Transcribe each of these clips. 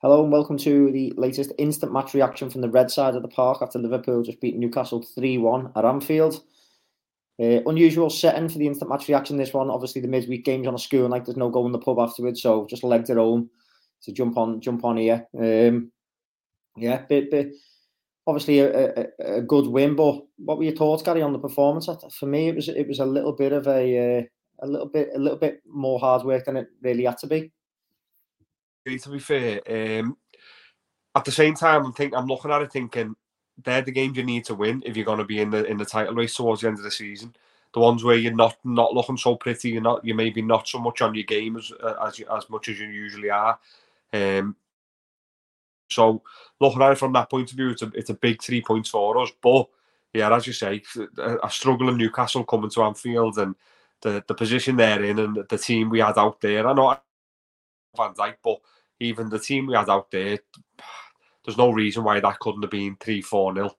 Hello and welcome to the latest instant match reaction from the red side of the park after Liverpool just beat Newcastle 3 1 at Anfield. Uh, unusual setting for the instant match reaction. This one, obviously, the midweek games on a school like there's no going in the pub afterwards, so just legged it home to jump on, jump on here. Um, yeah, bit, bit, obviously a, a, a, good win. But what were your thoughts, Gary, on the performance? For me, it was it was a little bit of a uh, a little bit a little bit more hard work than it really had to be to be fair. Um, at the same time, I'm think I'm looking at it thinking they're the games you need to win if you're going to be in the in the title race towards the end of the season. The ones where you're not not looking so pretty, you're not you maybe not so much on your game as uh, as as much as you usually are. Um, so looking at it from that point of view, it's a it's a big three points for us. But yeah, as you say, a struggle in Newcastle coming to Anfield and the the position they're in and the team we had out there. I know Van Dijk, but even the team we had out there, there's no reason why that couldn't have been 3 4 0.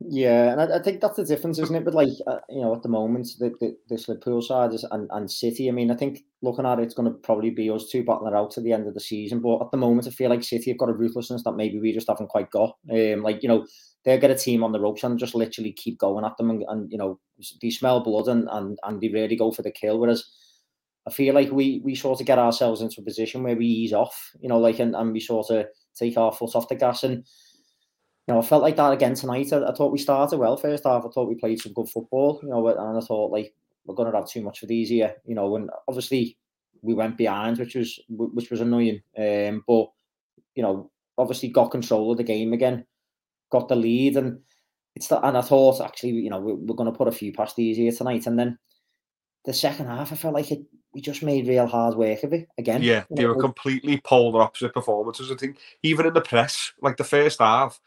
Yeah, and I, I, think that's the difference, isn't it? But like, uh, you know, at the moment, the, the, this Liverpool side is, and, and City, I mean, I think looking at it, it's going to probably be us two battling out to the end of the season. But at the moment, I feel like City have got a ruthlessness that maybe we just haven't quite got. Um, like, you know, they'll get a team on the ropes and just literally keep going at them. And, and you know, they smell blood and, and, and they really go for the kill. Whereas I feel like we we sort of get ourselves into a position where we ease off, you know, like and, and we sort of take our foot off the gas. And you know, I felt like that again tonight. I, I thought we started well first half. I thought we played some good football, you know, and I thought like we're going to have too much for these here, you know. And obviously we went behind, which was which was annoying. Um, but you know, obviously got control of the game again, got the lead, and it's that. And I thought actually, you know, we, we're going to put a few past these here tonight, and then the second half, I felt like it we just made real hard work of it again. Yeah, they were completely polar opposite performances. I think even in the press, like the first half,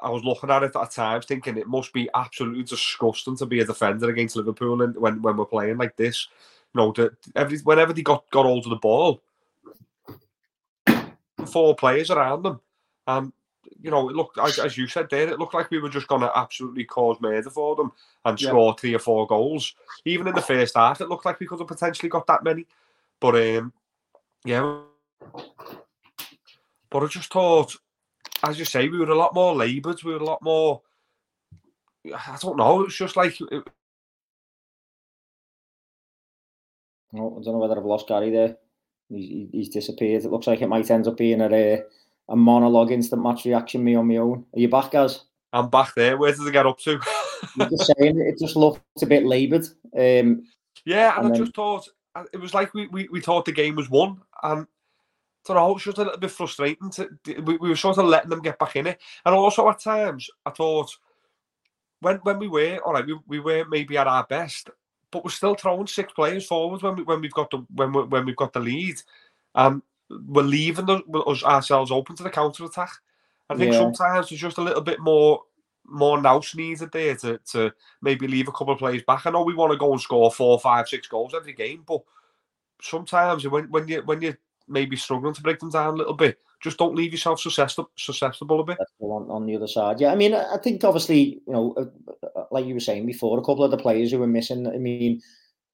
I was looking at it at times thinking it must be absolutely disgusting to be a defender against Liverpool and when, when we're playing like this. You know, the, every whenever they got got hold of the ball, four players around them, and you know, it looked as, as you said there, it looked like we were just going to absolutely cause murder for them and yeah. score three or four goals. Even in the first half, it looked like we could have potentially got that many. But um, yeah, but I just thought, as you say, we were a lot more laboured. We were a lot more. I don't know. It's just like. It... Oh, I don't know whether I've lost Gary there. He's, he's disappeared. It looks like it might end up being a. Uh a monologue instant match reaction me on my own. Are you back, guys? I'm back there. Where does it get up to? just saying, it just looked a bit laboured. Um, yeah, and, and I then... just thought it was like we, we, we thought the game was won, and I don't know, it was just a little bit frustrating. To, we, we were sort of letting them get back in it, and also at times I thought when when we were all right, we, we were maybe at our best, but we're still throwing six players forward when we when we've got the when we, when we've got the lead. Um, we're leaving the, us ourselves open to the counter attack. I think yeah. sometimes there's just a little bit more more nous needed there to, to maybe leave a couple of players back. I know we want to go and score four, five, six goals every game, but sometimes when when you when you maybe struggling to break them down a little bit, just don't leave yourself susceptible susceptible a bit. On, on the other side, yeah. I mean, I think obviously, you know, uh, uh, like you were saying before, a couple of the players who were missing. I mean,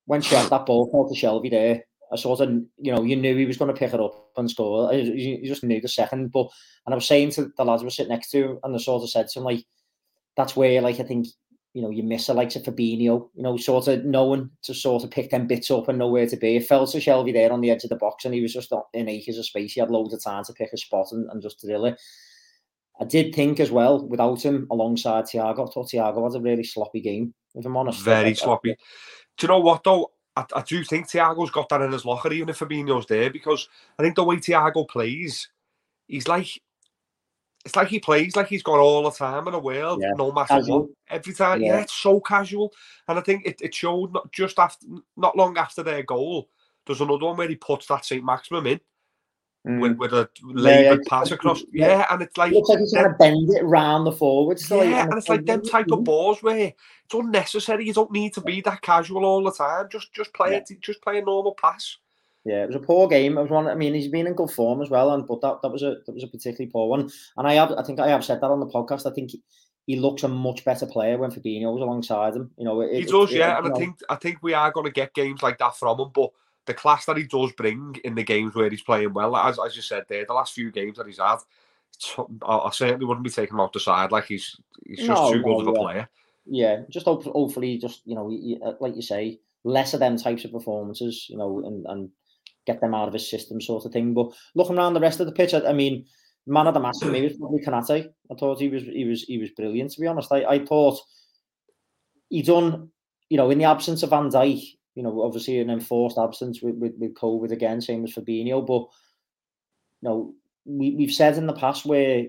when she had that ball called to Shelvey there, I sort of, you know, you knew he was going to pick it up and score. You just knew the second. But, and I was saying to the lads who were sitting next to him, and I sort of said to him, like, that's where, like, I think, you know, you miss a like of Fabinho, you know, sort of knowing to sort of pick them bits up and know where to be. It felt to Shelvey there on the edge of the box, and he was just in acres of space. He had loads of time to pick a spot and, and just drill it. I did think as well, without him alongside Thiago, I thought Thiago had a really sloppy game, if I'm honest. Very I, sloppy. I, Do you know what, though? I, I do think Thiago's got that in his locker, even if Fabinho's there, because I think the way Thiago plays, he's like it's like he plays like he's got all the time in the world, yeah. no matter casual. what. Every time, yeah. yeah. it's so casual. And I think it, it showed not just after not long after their goal. There's another one where he puts that Saint-Maximin in mm. with, with a laboured yeah, pass across. Yeah, and it's like it looks like he's trying to bend it round the forwards. Yeah, and it's like them type of balls where it's unnecessary. You don't need to be that casual all the time. Just just play it. Just play a normal pass. Yeah, it was a poor game. It was one. I mean, he's been in good form as well, and but that, that was a that was a particularly poor one. And I have, I think I have said that on the podcast. I think he, he looks a much better player when Fabinho was alongside him. You know, it, he does, it, yeah. It, and I think I think we are going to get games like that from him, but the class that he does bring in the games where he's playing well, as as you said there, the last few games that he's had, I certainly wouldn't be taking him out the side. Like he's he's just no, too good no, of a player. Yeah, just hope, hopefully, just you know, uh, like you say, less of them types of performances, you know, and and get them out of his system, sort of thing. But looking around the rest of the pitch, I, I mean, man of the match for me was probably Konate. I thought he was he was he was brilliant. To be honest, I, I thought he done, you know, in the absence of Van Dijk, you know, obviously an enforced absence with, with, with COVID again, same as Fabinho. But you know, we we've said in the past where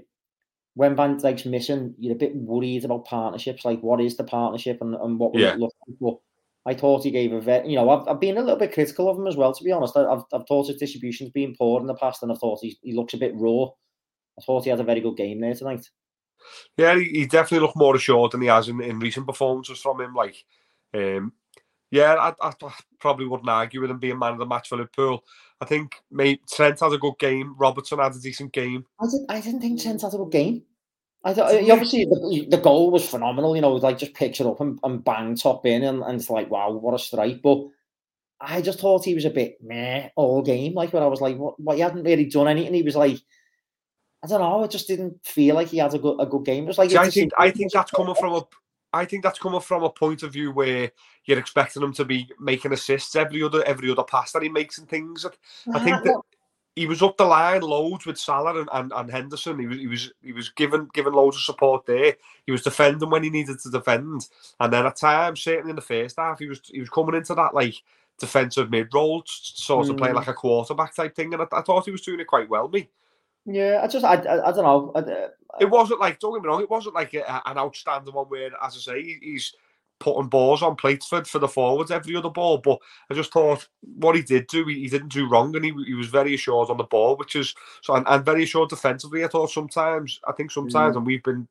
when Van Dijk's missing, you're a bit worried about partnerships. Like, what is the partnership and, and what will yeah. it look like? But I thought he gave a very, you know, I've, I've been a little bit critical of him as well, to be honest. I've, I've thought his distribution's been poor in the past, and I thought he, he looks a bit raw. I thought he had a very good game there tonight. Yeah, he, he definitely looked more assured than he has in, in recent performances from him. Like, um, yeah, I, I, I, probably wouldn't argue with him being man of the match for Liverpool. I think maybe Trent has a good game. Robertson had a decent game. I, didn't, I didn't think Trent had a good game. I thought obviously the, the, goal was phenomenal. You know, like just picks it up and, and bang top in, and, and it's like wow, what a strike. But I just thought he was a bit meh all game. Like when I was like, what? what he hadn't really done anything. He was like, I don't know. It just didn't feel like he had a good a good game. It was like See, I think I think that's coming from a I think that's coming from a point of view where you're expecting him to be making assists every other every other pass that he makes and things. I think that he was up the line loads with Salah and, and, and, Henderson. He was he was he was given given loads of support there. He was defending when he needed to defend, and then at times, certainly in the first half, he was he was coming into that like defensive mid role, sort of mm. playing like a quarterback type thing. And I, I, thought he was doing it quite well. Me. Yeah, I just I, I, I don't know. I, I, it wasn't like don't get me wrong. It wasn't like a, an outstanding one where, as I say, he's putting balls on plates for, for the forwards every other ball. But I just thought what he did do, he, he didn't do wrong, and he, he was very assured on the ball, which is so and, and very assured defensively. I thought sometimes, I think sometimes, mm. and we've been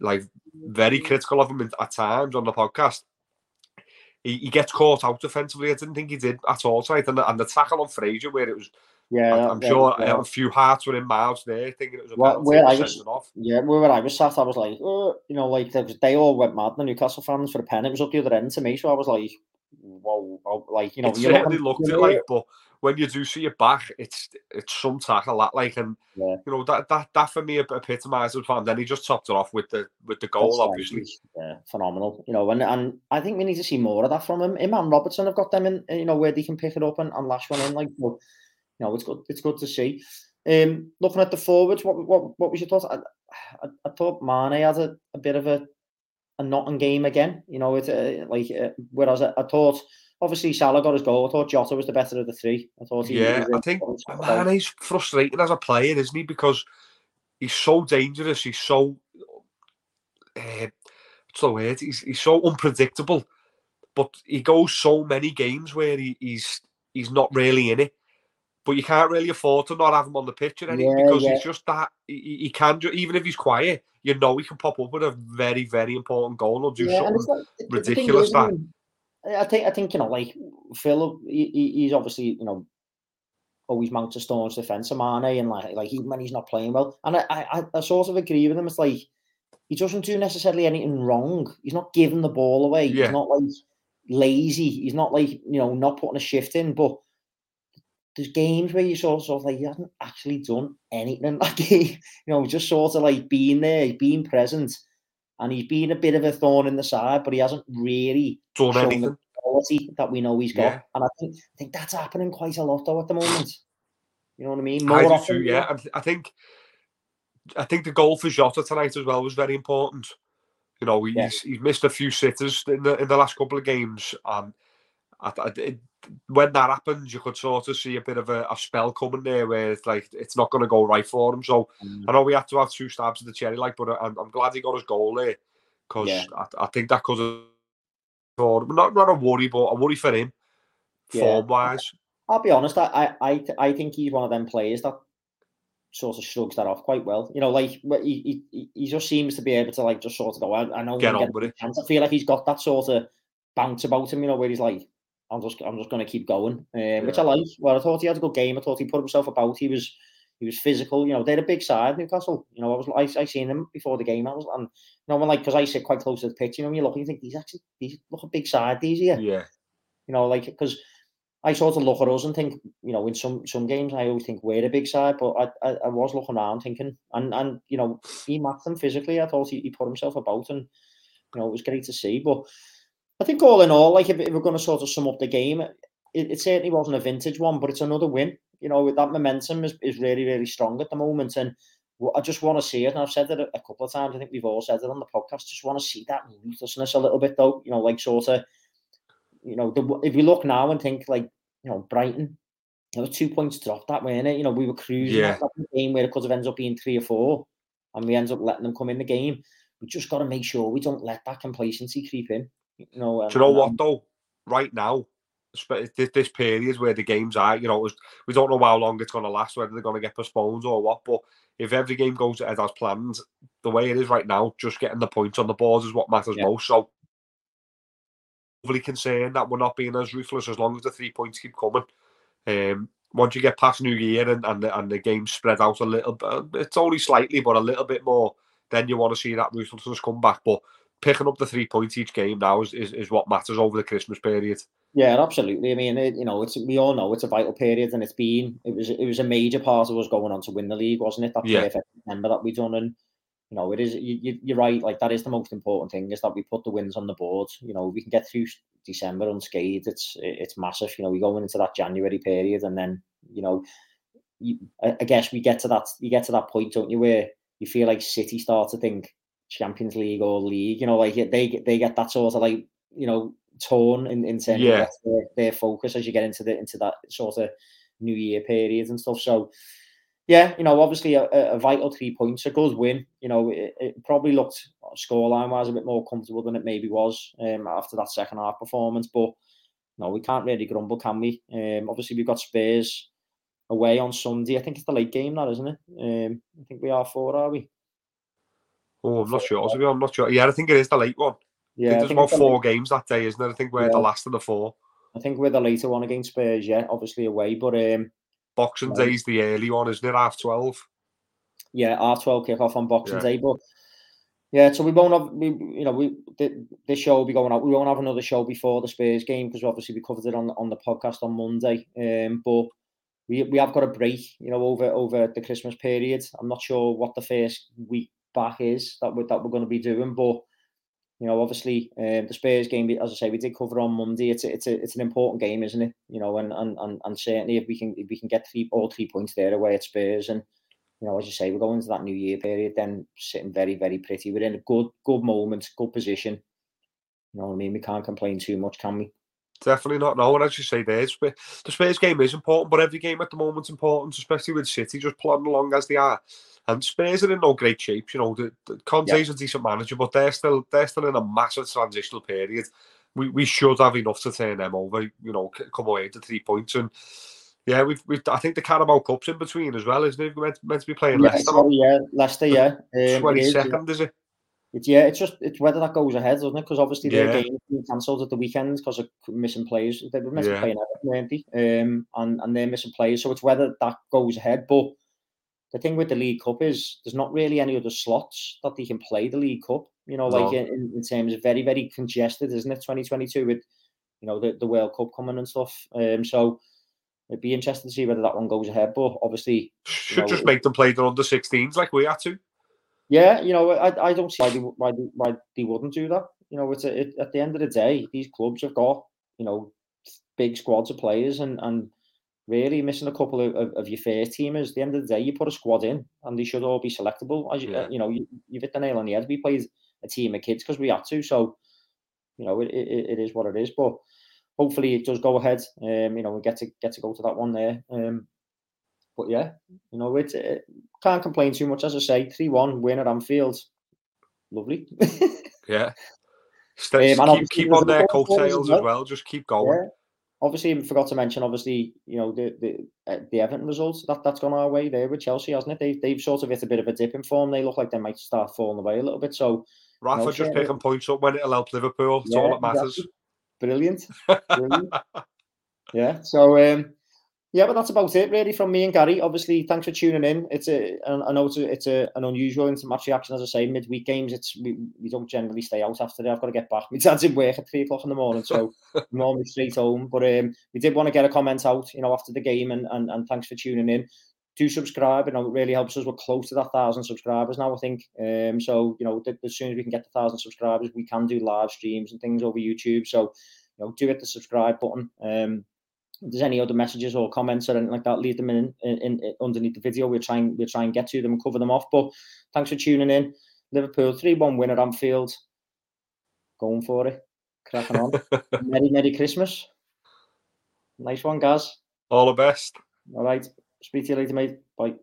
like very critical of him at times on the podcast. He, he gets caught out defensively. I didn't think he did at all tonight, and the, and the tackle on Fraser where it was yeah, I'm sure yeah. a few hearts were in mouths there, thinking it was a well, where I was, off. Yeah, where I was sat, I was like, oh, you know, like they all went mad. The Newcastle fans for the pen. It was up the other end to me, so I was like, whoa, oh, like you know, it certainly looked it like, but when you do see it back, it's it's some tackle that like, and yeah. you know that that that for me epitomises the Then he just topped it off with the with the goal, That's obviously. Yeah, phenomenal. You know, and and I think we need to see more of that from him. Him and Robertson have got them in, you know, where they can pick it up and, and lash one in. Like, but, you know, it's good. It's good to see. Um, looking at the forwards, what what what was your thoughts? I, I, I thought Mane had a, a bit of a a Nottingham game again. You know, it's uh, like uh, whereas I, I, thought obviously Salah got his goal. I thought Jota was the better of the three. I thought he, yeah, I think Mane's frustrating as a player, isn't he? Because he's so dangerous. He's so uh, what's the word? He's he's so unpredictable. But he goes so many games where he, he's he's not really in it but you can't really afford to not have him on the pitch or anything yeah, because yeah. he's just that he, he can do, even if he's quiet, you know he can pop up with a very very important goal or do yeah, something like, ridiculous. Is, that I think I think you know like Phil, he, he's obviously you know always mounts a staunch defence of Mane and like like even when he's not playing well, and I, I I sort of agree with him. It's like he doesn't do necessarily anything wrong. He's not giving the ball away. He's not like lazy. He's not like you know not putting a shift in, but there's games where you sort of like he hasn't actually done anything. Like he, you know, just sort of like being there, being present, and he's been a bit of a thorn in the side, but he hasn't really done anything. The quality that we know he's got. Yeah. And I think I think that's happening quite a lot though at the moment. You know what I mean? More I do too, yeah. I think I think the goal for Jota tonight as well was very important. You know, he's, yeah. he's missed a few sitters in the in the last couple of games, and I, I, it, when that happens, you could sort of see a bit of a, a spell coming there where it's like it's not going to go right for him. So mm. I know we have to have two stabs of the cherry, like, but I'm, I'm glad he got his goal there because yeah. I, I, think that could have not not a worry, but a worry for him, yeah. form wise. I'll be honest. I, I I think he's one of them players that sort of shrugs that off quite well. You know, like he he, he just seems to be able to like just sort of go. I, I know get on with it. I feel like he's got that sort of bounce about him. You know, where he's like I'm just I'm just going to keep going, um, yeah. which I like. Well, I thought he had a good game. I thought he put himself about. He was he was physical. You know, they're a big side, Newcastle. You know, I was I, I seen them before the game. I was and you know when like because I sit quite close to the pitch. You know, when you look, and you think these actually these look a big side. These here. Yeah. You know, like because I sort of look at us and think, you know, in some some games I always think we're a big side, but I I, I was looking around thinking, and and you know, he matched them physically. I thought he, he put himself about, and you know, it was great to see. But I think all in all, like if, if we're going to sort of sum up the game, it, it, certainly wasn't a vintage one, but it's another win. You know, that momentum is, is really really strong at the moment, and I just want to see it. And I've said it a, couple of times. I think we've all said it on the podcast. Just want to see that ruthlessness a little bit, though. You know, like sort of you know, the, if you look now and think like, you know, Brighton, it was two points dropped that way, it? You know, we were cruising yeah. that game where it could have ended up being three or four, and we ended up letting them come in the game. We just got to make sure we don't let that complacency creep in. You know, Do you know what though? Right now, this period where the games are, you know, was, we don't know how long it's going to last, whether they're going to get postponed or what. But if every game goes ahead as planned, the way it is right now, just getting the points on the board is what matters yeah. most. So overly concerned that we're not being as ruthless as long as the three points keep coming. Um, once you get past New Year and, and, the, and the game spread out a little bit, it's only slightly, but a little bit more, then you want to see that ruthlessness come back. But picking up the three points each game now is, is, is what matters over the Christmas period. Yeah, absolutely. I mean, it, you know, it's we all know it's a vital period, and it's been it was it was a major part of us going on to win the league, wasn't it? That yeah. perfect December that we done, and you know, it is you, you're right. Like that is the most important thing is that we put the wins on the board. You know, we can get through December unscathed. It's it's massive. You know, we go into that January period, and then you know, you, I guess we get to that. You get to that point, don't you, where you feel like City start to think Champions League or league. You know, like they they get that sort of like you know torn in in terms yeah. of their, their focus as you get into the into that sort of New Year period and stuff. So yeah, you know, obviously a, a, vital three points, a good win. You know, it, it probably looked scoreline wise a bit more comfortable than it maybe was um, after that second half performance. But no, we can't really grumble, can we? Um, obviously, we've got Spurs away on Sunday. I think it's the late game, that isn't it? Um, I think we are four, are we? Oh, I'm not sure. I'm not sure. Yeah, I think it is the late one. Yeah, there's about four late... games that day, isn't it? I think we're yeah. the last of the four. I think we're the later one against Spurs. Yeah, obviously away, but um, Boxing Day Day's the early one, isn't it? Half twelve. Yeah, half twelve kick off on Boxing yeah. Day, but yeah, so we won't have we you know we this show will be going out. We won't have another show before the Spurs game because obviously we covered it on on the podcast on Monday. Um, but we we have got a break, you know, over over the Christmas period. I'm not sure what the first week back is that we that we're going to be doing, but you know, obviously, um, the Spurs game, as I say, we did cover on Monday. It's a, it's a, it's an important game, isn't it? You know, and and and, and certainly if we can if we can get three all three points there away at Spurs, and you know, as you say, we're going into that New Year period, then sitting very very pretty. We're in a good good moment, good position. You know what I mean? We can't complain too much, can we? Definitely not. No, and as you say, there, the Spurs game is important, but every game at the moment's important, especially with City just plodding along as they are. And Spurs are in no great shape. You know, the, the Conte's yeah. a decent manager, but they're still they're still in a massive transitional period. We we should have enough to turn them over. You know, come away to three points and. Yeah, we've, we've. I think the Carabao Cup's in between as well, isn't it? We're meant, meant to be playing yeah, Leicester. yeah, Leicester, yeah. Twenty um, second, is, it? It's yeah, it's just it's whether that goes ahead, doesn't it? Because obviously their yeah. game been cancelled at the weekend because of missing players. They were missing yeah. playing Everton, weren't they? Um, and and they're missing players, so it's whether that goes ahead. But the thing with the League Cup is there's not really any other slots that they can play the League Cup. You know, like no. in, in terms of very, very congested, isn't it? 2022 with, you know, the, the World Cup coming and stuff. Um, so it'd be interesting to see whether that one goes ahead. But obviously, should know, just make them play the under 16s like we had to. Yeah, you know, I, I don't see why they, why they, why they wouldn't do that. You know, it's a, it, at the end of the day, these clubs have got you know big squads of players and and really missing a couple of, of, of, your first teamers. At the end of the day, you put a squad in, and they should all be selectable. As you, yeah. you know, you, you've hit the nail on the head. We played a team of kids because we had to, so you know, it, it, it is what it is. But hopefully, it does go ahead. Um, you know, we get to get to go to that one there. Um, but yeah, you know, it, it can't complain too much. As I say, three one win at Anfield, lovely. yeah. Stay, um, keep, keep on their coattails as well. as well. Just keep going. Yeah obviously, we forgot to mention, obviously, you know, the the uh, the Everton results that that's gone our way there with Chelsea, hasn't it? They've they've sort of hit a bit of a dip in form. They look like they might start falling away a little bit. So, Rafa you know, just picking points up when it'll help Liverpool. It's yeah, all that matters. Exactly. Brilliant. Brilliant. yeah. So, um, Yeah, but that's about it really from me and Gary. Obviously, thanks for tuning in. It's a, I know it's a, it's a, an unusual into match reaction, as I say, midweek games. It's we, we don't generally stay out after it. I've got to get back. My dad's in work at three o'clock in the morning, so normally straight home. But um, we did want to get a comment out, you know, after the game, and and, and thanks for tuning in. Do subscribe, you know, it really helps us. We're close to that thousand subscribers now, I think. Um, so you know, as soon as we can get the thousand subscribers, we can do live streams and things over YouTube. So you know, do hit the subscribe button. Um, there's any other messages or comments or anything like that, leave them in, in, in underneath the video. We'll try and we'll try and get to them and cover them off. But thanks for tuning in. Liverpool three one win at Anfield. Going for it, cracking on. Merry Merry Christmas. Nice one, guys. All the best. All right. Speak to you later, mate. Bye.